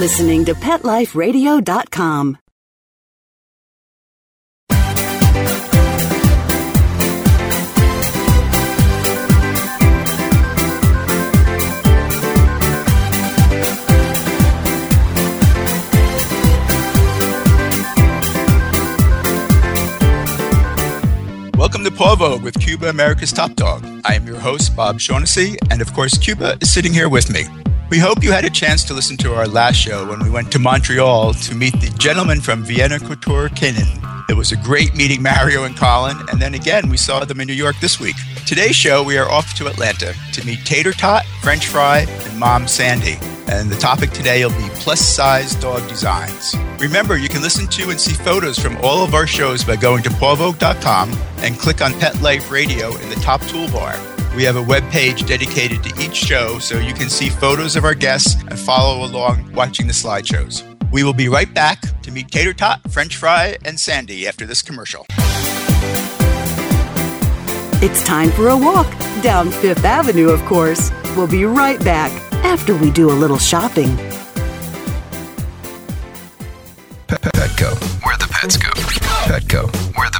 listening to PetLifeRadio.com. Welcome to Vogue with Cuba, America's Top Dog. I am your host, Bob Shaughnessy, and of course, Cuba is sitting here with me. We hope you had a chance to listen to our last show when we went to Montreal to meet the gentleman from Vienna Couture Canine. It was a great meeting Mario and Colin, and then again, we saw them in New York this week. Today's show, we are off to Atlanta to meet Tater Tot, French Fry, and Mom Sandy. And the topic today will be plus size dog designs. Remember, you can listen to and see photos from all of our shows by going to pawvogue.com and click on Pet Life Radio in the top toolbar. We have a web page dedicated to each show so you can see photos of our guests and follow along watching the slideshows. We will be right back to meet Tater Tot, French Fry, and Sandy after this commercial. It's time for a walk down Fifth Avenue, of course. We'll be right back after we do a little shopping. Petco, where the pets go. Petco, where the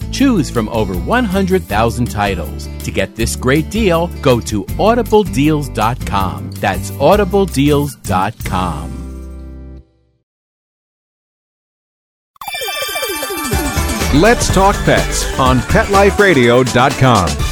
Choose from over 100,000 titles. To get this great deal, go to audibledeals.com. That's audibledeals.com. Let's Talk Pets on PetLifeRadio.com.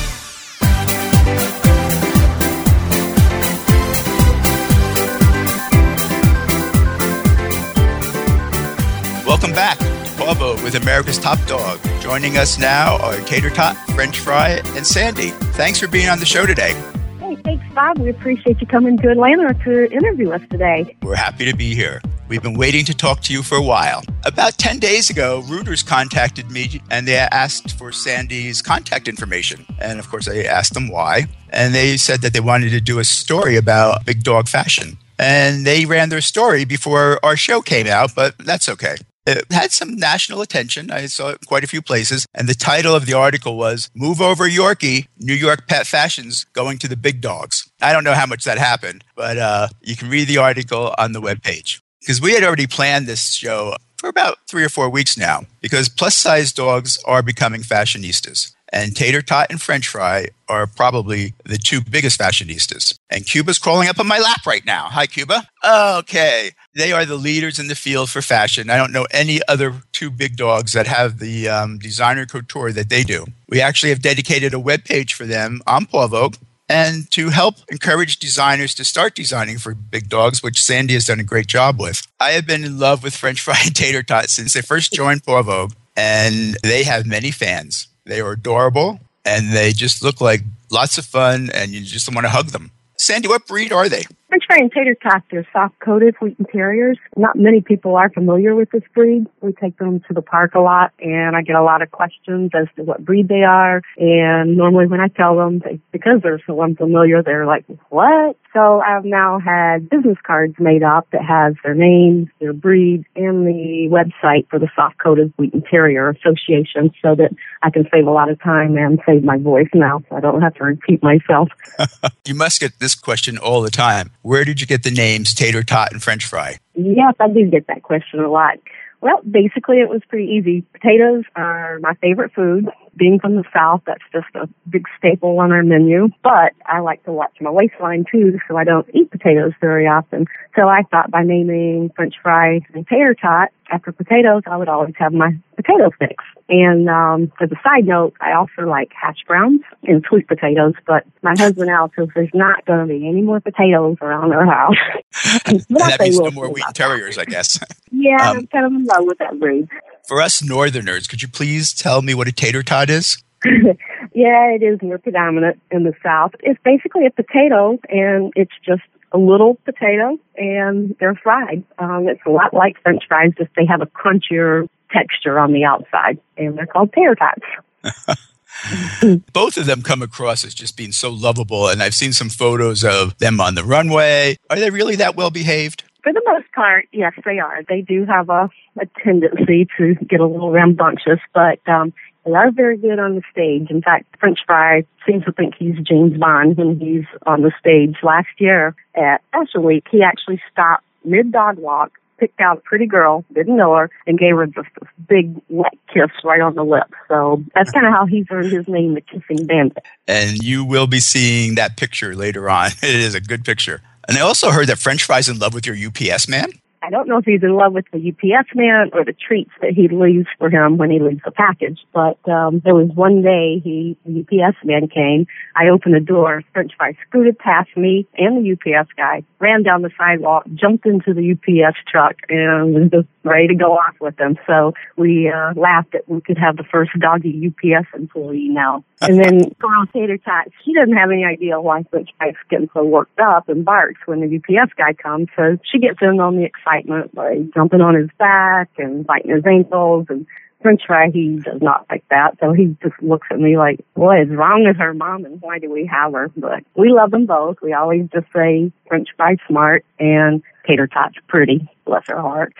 with America's Top Dog. Joining us now are Tater Tot, French Fry, and Sandy. Thanks for being on the show today. Hey, thanks, Bob. We appreciate you coming to Atlanta to interview us today. We're happy to be here. We've been waiting to talk to you for a while. About 10 days ago, Reuters contacted me and they asked for Sandy's contact information. And of course, I asked them why. And they said that they wanted to do a story about big dog fashion. And they ran their story before our show came out, but that's okay. It had some national attention. I saw it quite a few places. And the title of the article was Move Over Yorkie New York Pet Fashions Going to the Big Dogs. I don't know how much that happened, but uh, you can read the article on the webpage. Because we had already planned this show for about three or four weeks now, because plus size dogs are becoming fashionistas. And Tater Tot and French Fry are probably the two biggest fashionistas. And Cuba's crawling up on my lap right now. Hi, Cuba. Okay. They are the leaders in the field for fashion. I don't know any other two big dogs that have the um, designer couture that they do. We actually have dedicated a web page for them on Vogue and to help encourage designers to start designing for big dogs, which Sandy has done a great job with. I have been in love with French Fry and Tater Tot since they first joined Vogue, and they have many fans. They are adorable and they just look like lots of fun, and you just want to hug them. Sandy, what breed are they? French Fry and Tater Tot, they're soft-coated Wheaten Terriers. Not many people are familiar with this breed. We take them to the park a lot, and I get a lot of questions as to what breed they are. And normally when I tell them, they, because they're so unfamiliar, they're like, what? So I've now had business cards made up that has their names, their breed, and the website for the Soft-Coated Wheaten Terrier Association so that I can save a lot of time and save my voice now so I don't have to repeat myself. you must get this question all the time. Where did you get the names Tater Tot and French Fry? Yes, I do get that question a lot. Well, basically it was pretty easy. Potatoes are my favorite food. Being from the South, that's just a big staple on our menu. But I like to watch my waistline too, so I don't eat potatoes very often. So I thought by naming French fry and tater tot after potatoes, I would always have my potato sticks. And um, as a side note, I also like hash browns and sweet potatoes. But my husband Al says there's not going to be any more potatoes around our house. that means no more Wheaten Terriers, I guess. yeah, um, I'm kind of in love with that breed. For us Northerners, could you please tell me what a tater tot is? yeah, it is more predominant in the South. It's basically a potato, and it's just a little potato, and they're fried. Um, it's a lot like French fries, just they have a crunchier texture on the outside, and they're called tater tots. Both of them come across as just being so lovable, and I've seen some photos of them on the runway. Are they really that well behaved? For the most part, yes, they are. They do have a, a tendency to get a little rambunctious, but um, they are very good on the stage. In fact, French Fry seems to think he's James Bond when he's on the stage. Last year at Fashion Week, he actually stopped mid dog walk, picked out a pretty girl, didn't know her, and gave her just a big wet kiss right on the lips. So that's kind of how he's earned his name, the Kissing Bandit. And you will be seeing that picture later on. It is a good picture. And I also heard that French fries in love with your UPS man. I don't know if he's in love with the UPS man or the treats that he leaves for him when he leaves the package. But um, there was one day he the UPS man came. I opened the door. French fry scooted past me and the UPS guy, ran down the sidewalk, jumped into the UPS truck, and was just ready to go off with them. So we uh, laughed that we could have the first doggy UPS employee now. And then Girl Tater Tot, she doesn't have any idea why French fry's getting so worked up and barks when the UPS guy comes. So she gets in on the excitement excitement by jumping on his back and biting his ankles and French fry, he does not like that. So he just looks at me like, what is wrong with her mom and why do we have her? But we love them both. We always just say French fry smart and tater tots pretty. Bless her heart.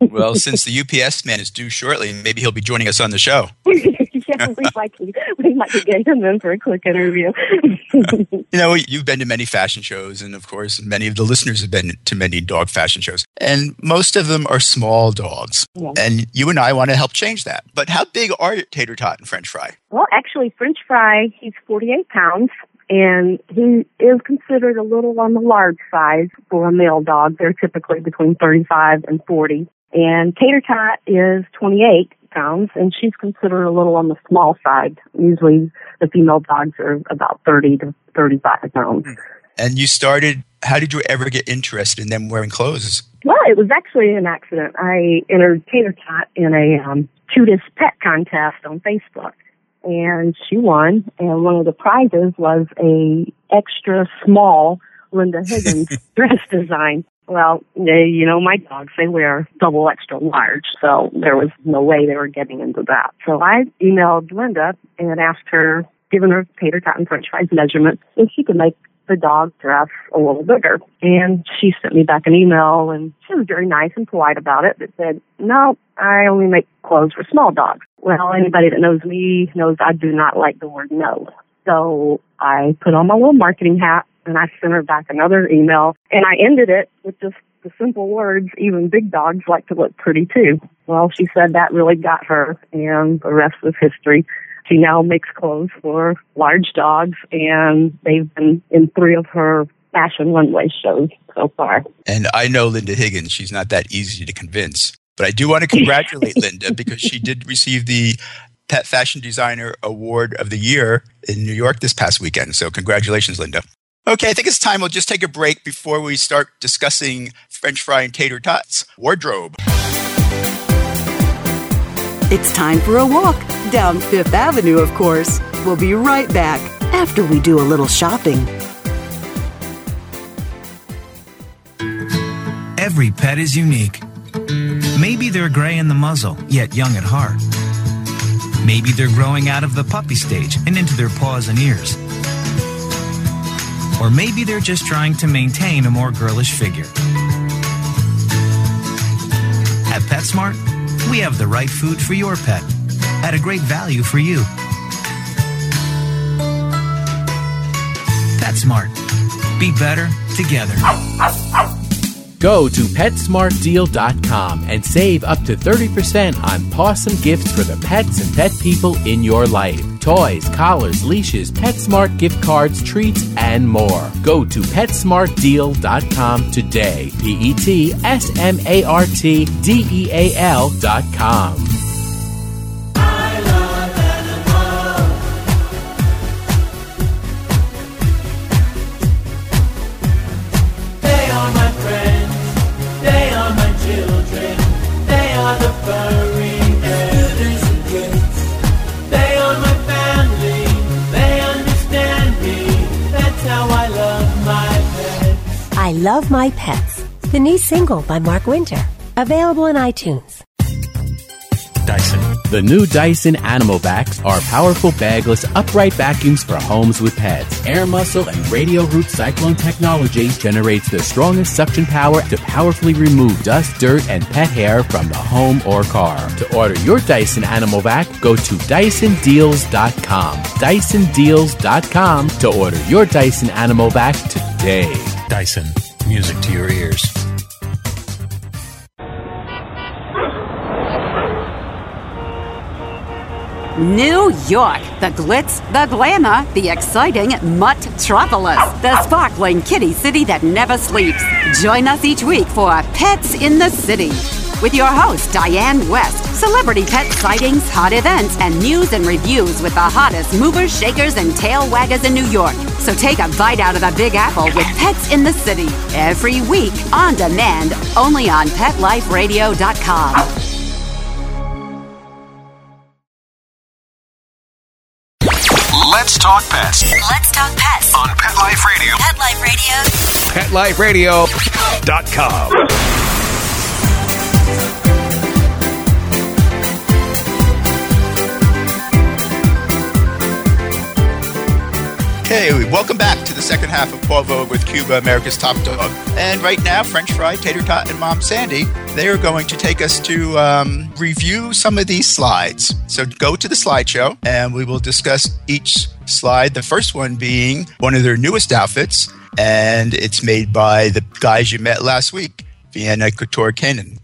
well, since the UPS man is due shortly, maybe he'll be joining us on the show. yeah, we might be, we might be getting them in for a quick interview. you know, you've been to many fashion shows, and of course, many of the listeners have been to many dog fashion shows, and most of them are small dogs. Yeah. And you and I want to help change that. But how big are Tater Tot and French Fry? Well, actually, French Fry, he's 48 pounds and he is considered a little on the large side for a male dog. They're typically between 35 and 40. And Tater Tot is 28 pounds, and she's considered a little on the small side. Usually the female dogs are about 30 to 35 pounds. And you started, how did you ever get interested in them wearing clothes? Well, it was actually an accident. I entered Tater Tot in a um, cutest pet contest on Facebook. And she won, and one of the prizes was a extra small Linda Higgins dress design. Well, they, you know, my dogs, they wear double extra large, so there was no way they were getting into that. So I emailed Linda and asked her, given her tater tot and french fries measurements, if she could make the dog dress a little bigger. And she sent me back an email and she was very nice and polite about it, but said, no, I only make clothes for small dogs. Well, anybody that knows me knows I do not like the word no. So I put on my little marketing hat and I sent her back another email and I ended it with just the simple words, even big dogs like to look pretty too. Well, she said that really got her and the rest was history. She now makes clothes for large dogs and they've been in three of her fashion runway shows so far. And I know Linda Higgins. She's not that easy to convince. But I do want to congratulate Linda because she did receive the Pet Fashion Designer Award of the Year in New York this past weekend. So, congratulations, Linda. Okay, I think it's time we'll just take a break before we start discussing French fry and tater tots wardrobe. It's time for a walk down Fifth Avenue, of course. We'll be right back after we do a little shopping. Every pet is unique. Maybe they're gray in the muzzle, yet young at heart. Maybe they're growing out of the puppy stage and into their paws and ears. Or maybe they're just trying to maintain a more girlish figure. At PetSmart, we have the right food for your pet at a great value for you. PetSmart. Be better together. Go to PetSmartDeal.com and save up to 30% on awesome gifts for the pets and pet people in your life. Toys, collars, leashes, PetSmart gift cards, treats, and more. Go to PetSmartDeal.com today. P E T S M A R T D E A L.com. Love My Pets, the new single by Mark Winter. Available in iTunes. Dyson. The new Dyson Animal Vacs are powerful bagless upright vacuums for homes with pets. Air muscle and radial root cyclone technology generates the strongest suction power to powerfully remove dust, dirt, and pet hair from the home or car. To order your Dyson Animal Vac, go to DysonDeals.com. DysonDeals.com to order your Dyson Animal Vac today. Dyson, music to your ears. New York, the glitz, the glamour, the exciting Mutt-tropolis, the sparkling kitty city that never sleeps. Join us each week for Pets in the City with your host, Diane West. Celebrity pet sightings, hot events, and news and reviews with the hottest movers, shakers, and tail waggers in New York. So take a bite out of the Big Apple with Pets in the City every week on demand, only on PetLifeRadio.com. Let's talk pets Let's talk pets on Pet Life Radio. Pet Life Radio. PetLifeRadio.com. Hey, welcome back to the second half of Paw Vogue with Cuba, America's Top Dog. And right now, French Fry, Tater Tot, and Mom Sandy, they are going to take us to um, review some of these slides. So go to the slideshow and we will discuss each slide. The first one being one of their newest outfits, and it's made by the guys you met last week, Vienna Couture Canine.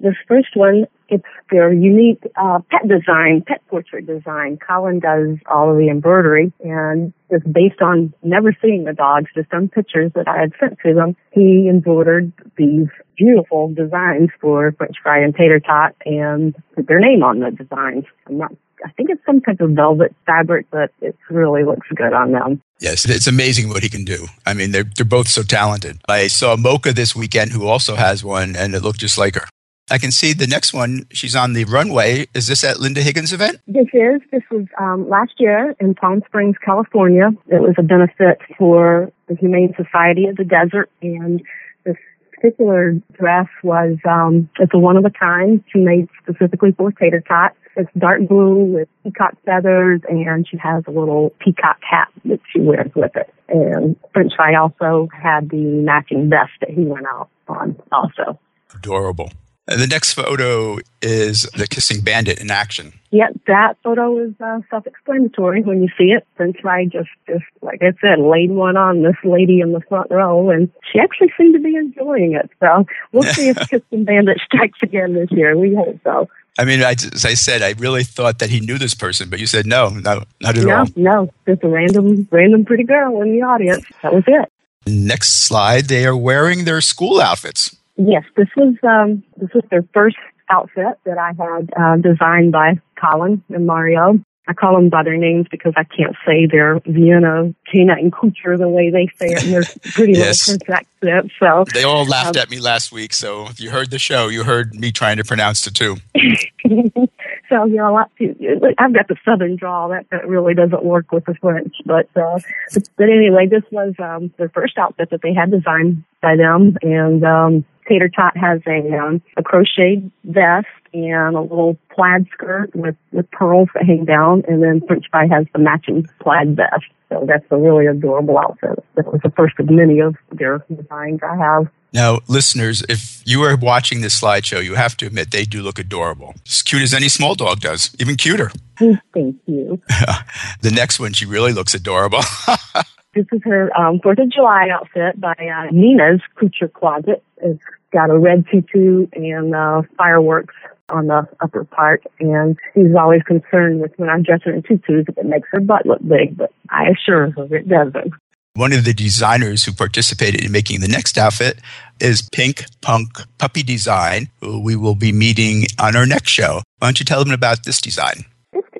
This first one, it's their unique uh, pet design, pet portrait design. Colin does all of the embroidery, and just based on never seeing the dogs, just on pictures that I had sent to them. He embroidered these beautiful designs for French Fry and Tater Tot, and put their name on the designs. I'm not. I think it's some type of velvet fabric, but it really looks good on them. Yes, it's amazing what he can do. I mean, they're, they're both so talented. I saw Mocha this weekend, who also has one, and it looked just like her. I can see the next one. She's on the runway. Is this at Linda Higgins' event? This is. This was um, last year in Palm Springs, California. It was a benefit for the Humane Society of the Desert, and this particular dress was um, it's a one of a kind. She made specifically for Tater Tot. It's dark blue with peacock feathers, and she has a little peacock hat that she wears with it. And French Fry also had the matching vest that he went out on also. Adorable. And the next photo is the kissing bandit in action. Yep, that photo is uh, self-explanatory when you see it. French Fry just, just like I said, laid one on this lady in the front row, and she actually seemed to be enjoying it. So we'll see if Kissing Bandit strikes again this year. We hope so. I mean, I, as I said, I really thought that he knew this person, but you said no, no, not at no, all. no, just a random, random pretty girl in the audience. That was it. Next slide, they are wearing their school outfits. Yes, this was um, this was their first outfit that I had uh, designed by Colin and Mario. I call them by their names because I can't say their Vienna canine couture the way they say it in their pretty Yes. little French accent. So They all laughed um, at me last week, so if you heard the show, you heard me trying to pronounce the two. so you know, a lot too. I've got the southern drawl that, that really doesn't work with the French, but uh, but, but anyway, this was um, their first outfit that they had designed by them, and um, Tater Tot has a um, a crocheted vest and a little plaid skirt with with pearls that hang down, and then French Fry has the matching plaid vest. So that's a really adorable outfit. That was the first of many of their designs I have. Now, listeners, if you are watching this slideshow, you have to admit they do look adorable. As cute as any small dog does, even cuter. Thank you. the next one, she really looks adorable. This is her um, Fourth of July outfit by uh, Nina's Couture Closet. It's got a red tutu and uh, fireworks on the upper part, and she's always concerned with when I'm dressing in tutus if it makes her butt look big, but I assure her it doesn't. One of the designers who participated in making the next outfit is Pink Punk Puppy Design, who we will be meeting on our next show. Why don't you tell them about this design?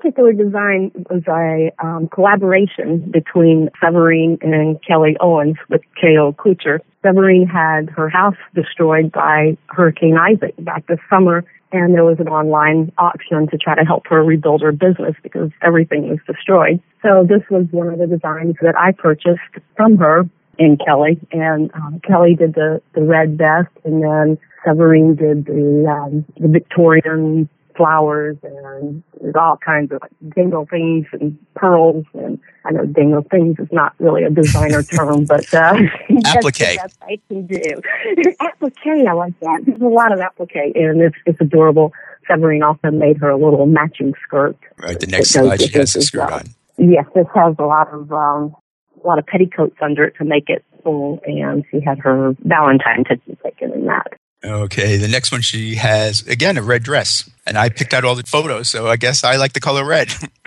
Particular design was a um, collaboration between Severine and Kelly Owens with KO Couture. Severine had her house destroyed by Hurricane Isaac back this summer, and there was an online auction to try to help her rebuild her business because everything was destroyed. So this was one of the designs that I purchased from her and Kelly, and um, Kelly did the the red vest, and then Severine did the um, the Victorian flowers and there's all kinds of like dingle things and pearls and I know dingle things is not really a designer term, but uh applique. That's I can do. applique, I like that. There's a lot of applique and it's it's adorable. Severine also made her a little matching skirt. Right, the next slide she has a skirt on. Yes, this has a lot of um a lot of petticoats under it to make it full and she had her Valentine taken in that. Okay, the next one she has again a red dress, and I picked out all the photos, so I guess I like the color red.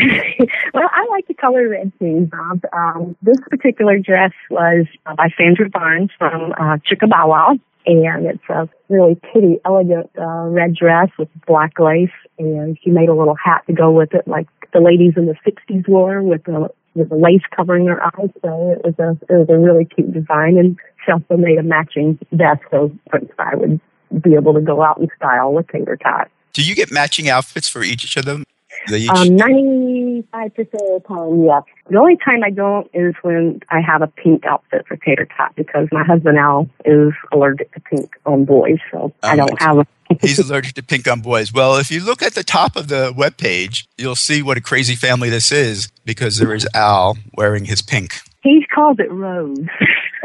well, I like the color red too, Bob. Um, this particular dress was by Sandra Barnes from uh, Chickabawa, and it's a really pretty, elegant uh, red dress with black lace, and she made a little hat to go with it, like the ladies in the '60s wore, with the with lace covering their eyes. So it was a it was a really cute design, and she also made a matching vest so French Fry would be able to go out in style with tater tot. Do you get matching outfits for each of them? Each- Um, 95% of the time, yes. The only time I don't is when I have a pink outfit for Tater Tot because my husband Al is allergic to pink on boys, so I don't oh. have a. He's allergic to pink on boys. Well, if you look at the top of the webpage, you'll see what a crazy family this is because there is Al wearing his pink. He calls it rose.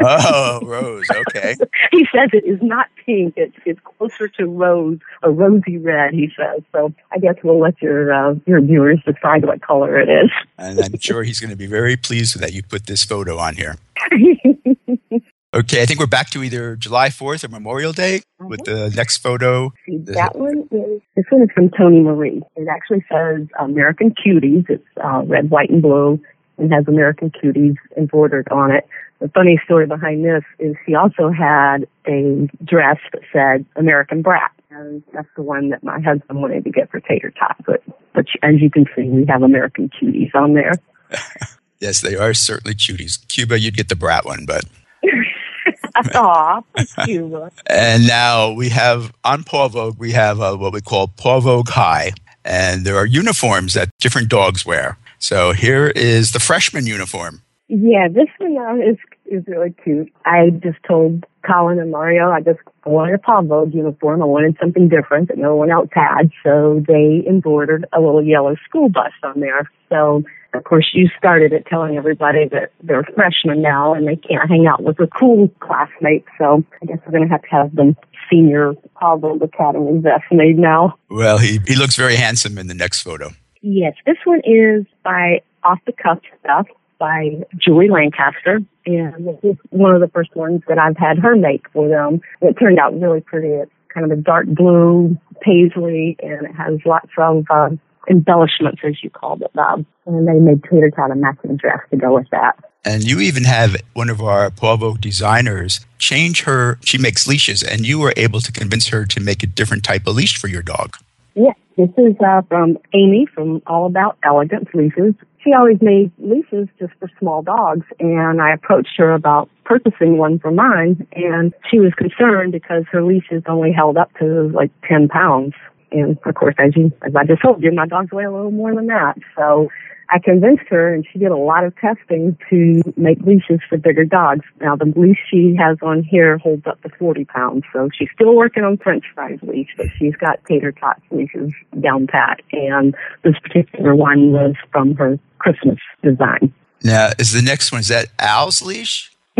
Oh, Rose. Okay. he says it is not pink. It's it's closer to rose, a rosy red. He says. So I guess we'll let your uh, your viewers decide what color it is. And I'm sure he's going to be very pleased that you put this photo on here. Okay, I think we're back to either July 4th or Memorial Day with the next photo. That one is this one is from Tony Marie. It actually says American Cuties. It's uh, red, white, and blue, and has American Cuties embroidered on it. The funny story behind this is she also had a dress that said American Brat, and that's the one that my husband wanted to get for Tater Tot. But but as you can see, we have American Cuties on there. Yes, they are certainly cuties. Cuba, you'd get the brat one, but. Aw, Cuba. And now we have on Paw Vogue, we have uh, what we call Paw Vogue High, and there are uniforms that different dogs wear. So here is the freshman uniform. Yeah, this one uh, is is really cute. I just told Colin and Mario I just wanted a Paw Vogue uniform. I wanted something different that no one else had, so they embroidered a little yellow school bus on there. So of course you started it telling everybody that they're freshmen now and they can't hang out with their cool classmates. So I guess we're gonna have to have them senior Paw Vogue Academy vest made now. Well, he, he looks very handsome in the next photo. Yes, this one is by Off the Cuff Stuff by Julie Lancaster. And this is one of the first ones that I've had her make for them. It turned out really pretty. It's kind of a dark blue paisley and it has lots of uh, embellishments, as you called it, Bob. And they made Tater Tot a matching dress to go with that. And you even have one of our Vogue designers change her. She makes leashes, and you were able to convince her to make a different type of leash for your dog. Yes, this is uh, from Amy from All About Elegance Leashes. She always made leashes just for small dogs, and I approached her about purchasing one for mine, and she was concerned because her leashes only held up to like 10 pounds. And of course, as you, as I just told you, my dogs weigh a little more than that. So I convinced her, and she did a lot of testing to make leashes for bigger dogs. Now, the leash she has on here holds up to 40 pounds, so she's still working on French fries leash, but she's got tater tot leashes down pat. And this particular one was from her Christmas design. Now, is the next one, is that Al's leash?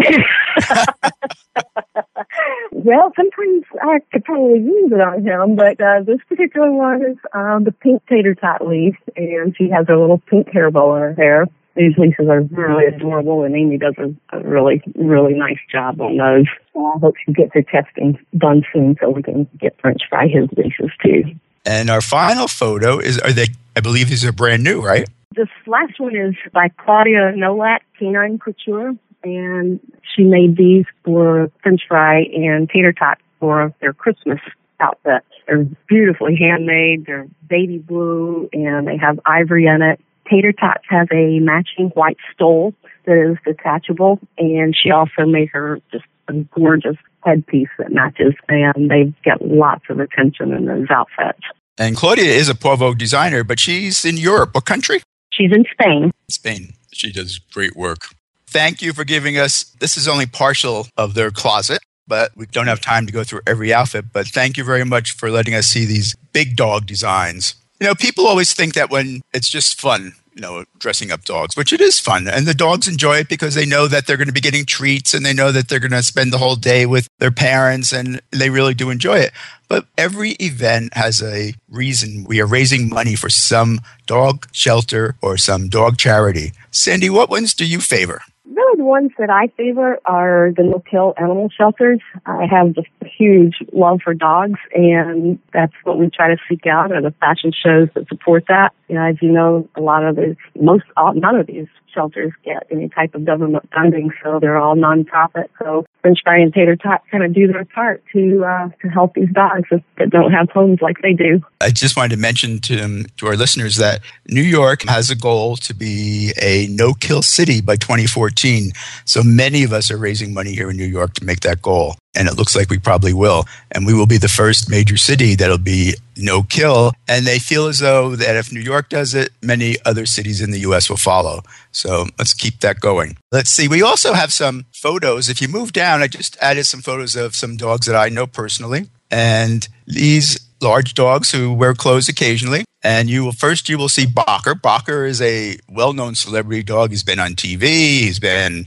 Well, sometimes I could probably use it on him, but uh, this particular one is um, the pink tater tot leaf, and she has her little pink hair bow in her hair. these leases are really adorable, and Amy does a, a really, really nice job on those. So I hope she gets her testing done soon so we can get French Fry his leases too. And our final photo is, are they, I believe these are brand new, right? This last one is by Claudia Nolak, Canine Couture, and she made these for French Fry and Tater Tot for their Christmas outfit. They're beautifully handmade. They're baby blue and they have ivory in it. Tater Tots has a matching white stole that is detachable, and she also made her just a gorgeous headpiece that matches, and they get lots of attention in those outfits. And Claudia is a Paw Vogue designer, but she's in Europe. What country? She's in Spain. Spain. She does great work. Thank you for giving us. This is only partial of their closet, but we don't have time to go through every outfit. But thank you very much for letting us see these big dog designs. You know, people always think that when it's just fun, you know, dressing up dogs, which it is fun. And the dogs enjoy it because they know that they're going to be getting treats and they know that they're going to spend the whole day with their parents and they really do enjoy it. But every event has a reason. We are raising money for some dog shelter or some dog charity. Sandy, what ones do you favor? Really, the ones that I favor are the no-kill animal shelters. I have a huge love for dogs, and that's what we try to seek out are the fashion shows that support that. You know, as you know, a lot of these, most, all, none of these shelters get any type of government funding, so they're all nonprofit. So French Fry and Tater Tot kind of do their part to uh, to help these dogs that don't have homes like they do. I just wanted to mention to, um, to our listeners that New York has a goal to be a no kill city by 2014. So many of us are raising money here in New York to make that goal. And it looks like we probably will. And we will be the first major city that'll be no kill. And they feel as though that if New York does it, many other cities in the US will follow. So let's keep that going. Let's see. We also have some photos. If you move down, I just added some photos of some dogs that I know personally. And these large dogs who wear clothes occasionally. And you will first you will see Bacher. Bacher is a well-known celebrity dog. He's been on TV. He's been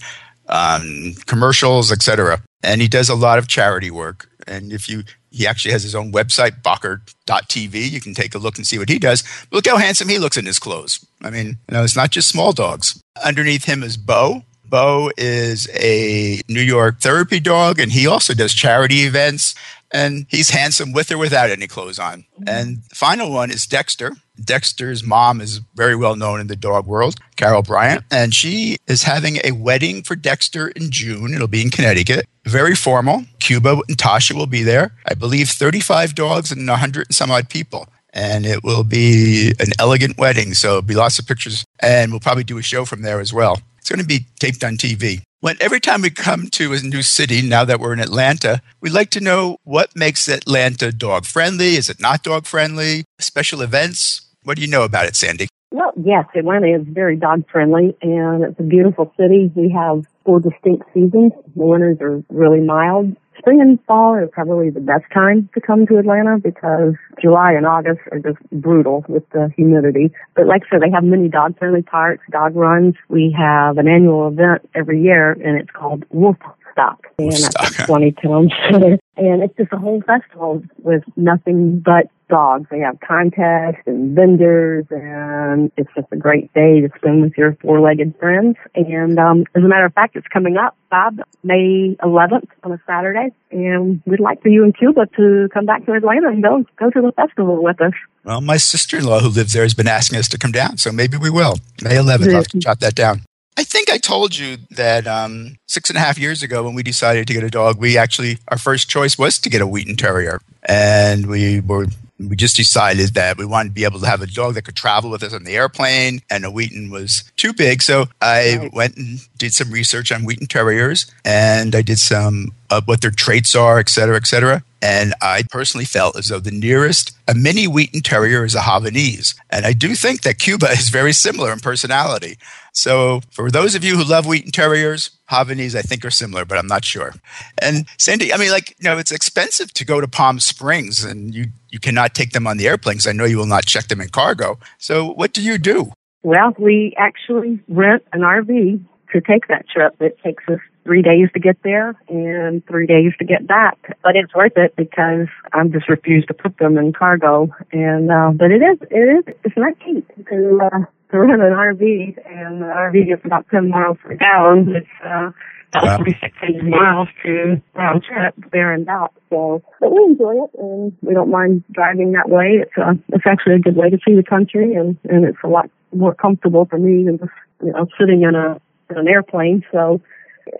um, commercials, etc. And he does a lot of charity work. And if you, he actually has his own website, Bacher.tv. You can take a look and see what he does. Look how handsome he looks in his clothes. I mean, you know, it's not just small dogs. Underneath him is Bo. Bo is a New York therapy dog, and he also does charity events. And he's handsome with or without any clothes on. Mm-hmm. And the final one is Dexter. Dexter's mom is very well known in the dog world, Carol Bryant, and she is having a wedding for Dexter in June. It'll be in Connecticut. Very formal. Cuba and Tasha will be there. I believe 35 dogs and 100 and some odd people. And it will be an elegant wedding. So it'll be lots of pictures. And we'll probably do a show from there as well. It's going to be taped on TV. When every time we come to a new city, now that we're in Atlanta, we'd like to know what makes Atlanta dog friendly. Is it not dog friendly? Special events? What do you know about it, Sandy? Well, yes, Atlanta is very dog friendly and it's a beautiful city. We have four distinct seasons. The winters are really mild. Spring and fall are probably the best time to come to Atlanta because July and August are just brutal with the humidity. But like I said, they have many dog friendly parks, dog runs. We have an annual event every year and it's called Wolf Stock. And that's 20 Town Center. And it's just a whole festival with nothing but dogs. They have contests and vendors, and it's just a great day to spend with your four-legged friends. And um, as a matter of fact, it's coming up, Bob, May 11th on a Saturday, and we'd like for you in Cuba to come back to Atlanta and go go to the festival with us. Well, my sister in law who lives there has been asking us to come down, so maybe we will. May 11th, I'll have to jot that down. I think I told you that um, six and a half years ago when we decided to get a dog, we actually, our first choice was to get a Wheaten Terrier. And we were we just decided that we wanted to be able to have a dog that could travel with us on the airplane, and a Wheaten was too big. So I right. went and did some research on Wheaten Terriers, and I did some of what their traits are, et cetera, et cetera. And I personally felt as though the nearest a mini Wheaten Terrier is a Havanese. And I do think that Cuba is very similar in personality. So for those of you who love Wheaten Terriers, Havanese, I think, are similar, but I'm not sure. And Sandy, I mean, like, you know, it's expensive to go to Palm Springs and you, you cannot take them on the airplane because I know you will not check them in cargo. So what do you do? Well, we actually rent an RV to take that trip. It takes us three days to get there and three days to get back. But it's worth it because I'm just refused to put them in cargo. And uh, but it is it is it's not cheap to uh, to rent an RV, and the RV gets about 10 miles per gallon. It's uh, about Wow. 46 miles to round trip there and back. So, but we enjoy it, and we don't mind driving that way. It's uh, it's actually a good way to see the country, and and it's a lot more comfortable for me than just you know sitting in a in an airplane. So.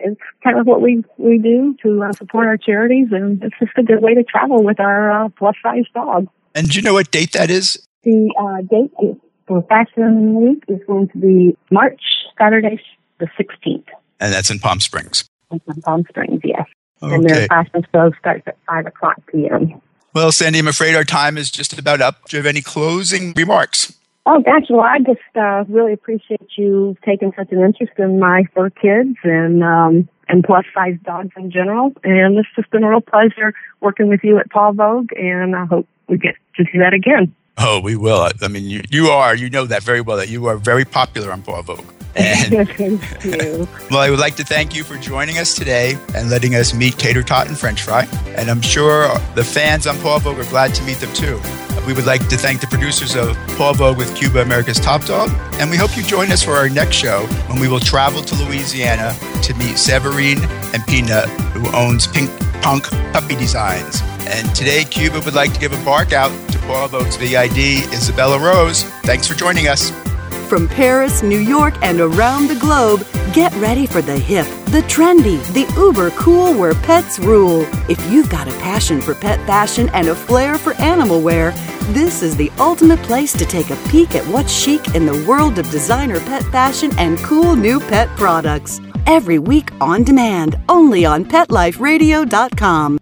It's kind of what we we do to uh, support our charities, and it's just a good way to travel with our uh, plus size dog. And do you know what date that is? The uh, date is for Fashion Week is going to be March Saturday, the 16th. And that's in Palm Springs. in Palm Springs, yes. Okay. And their fashion show starts at 5 o'clock p.m. Well, Sandy, I'm afraid our time is just about up. Do you have any closing remarks? Oh, gosh, well, I just uh, really appreciate you taking such an interest in my fur kids and um, and plus size dogs in general. And it's just been a real pleasure working with you at Paw Vogue, and I hope we get to do that again. Oh, we will. I- I mean, you, you are, you know that very well, that you are very popular on Paw Vogue. And Thank you. well, I would like to thank you for joining us today and letting us meet Tater Tot and French Fry. And I'm sure the fans on Paw Vogue are glad to meet them too. We would like to thank the producers of Paw Vogue with Cuba America's Top Dog. And we hope you join us for our next show when we will travel to Louisiana to meet Severine and Peanut, who owns Pink Punk Puppy Designs. And today, Cuba would like to give a bark out to Paw Vogue's VID, Isabella Rose. Thanks for joining us. From Paris, New York, and around the globe, get ready for the hip, the trendy, the uber cool where pets rule. If you've got a passion for pet fashion and a flair for animal wear, this is the ultimate place to take a peek at what's chic in the world of designer pet fashion and cool new pet products. Every week on demand, only on PetLifeRadio.com.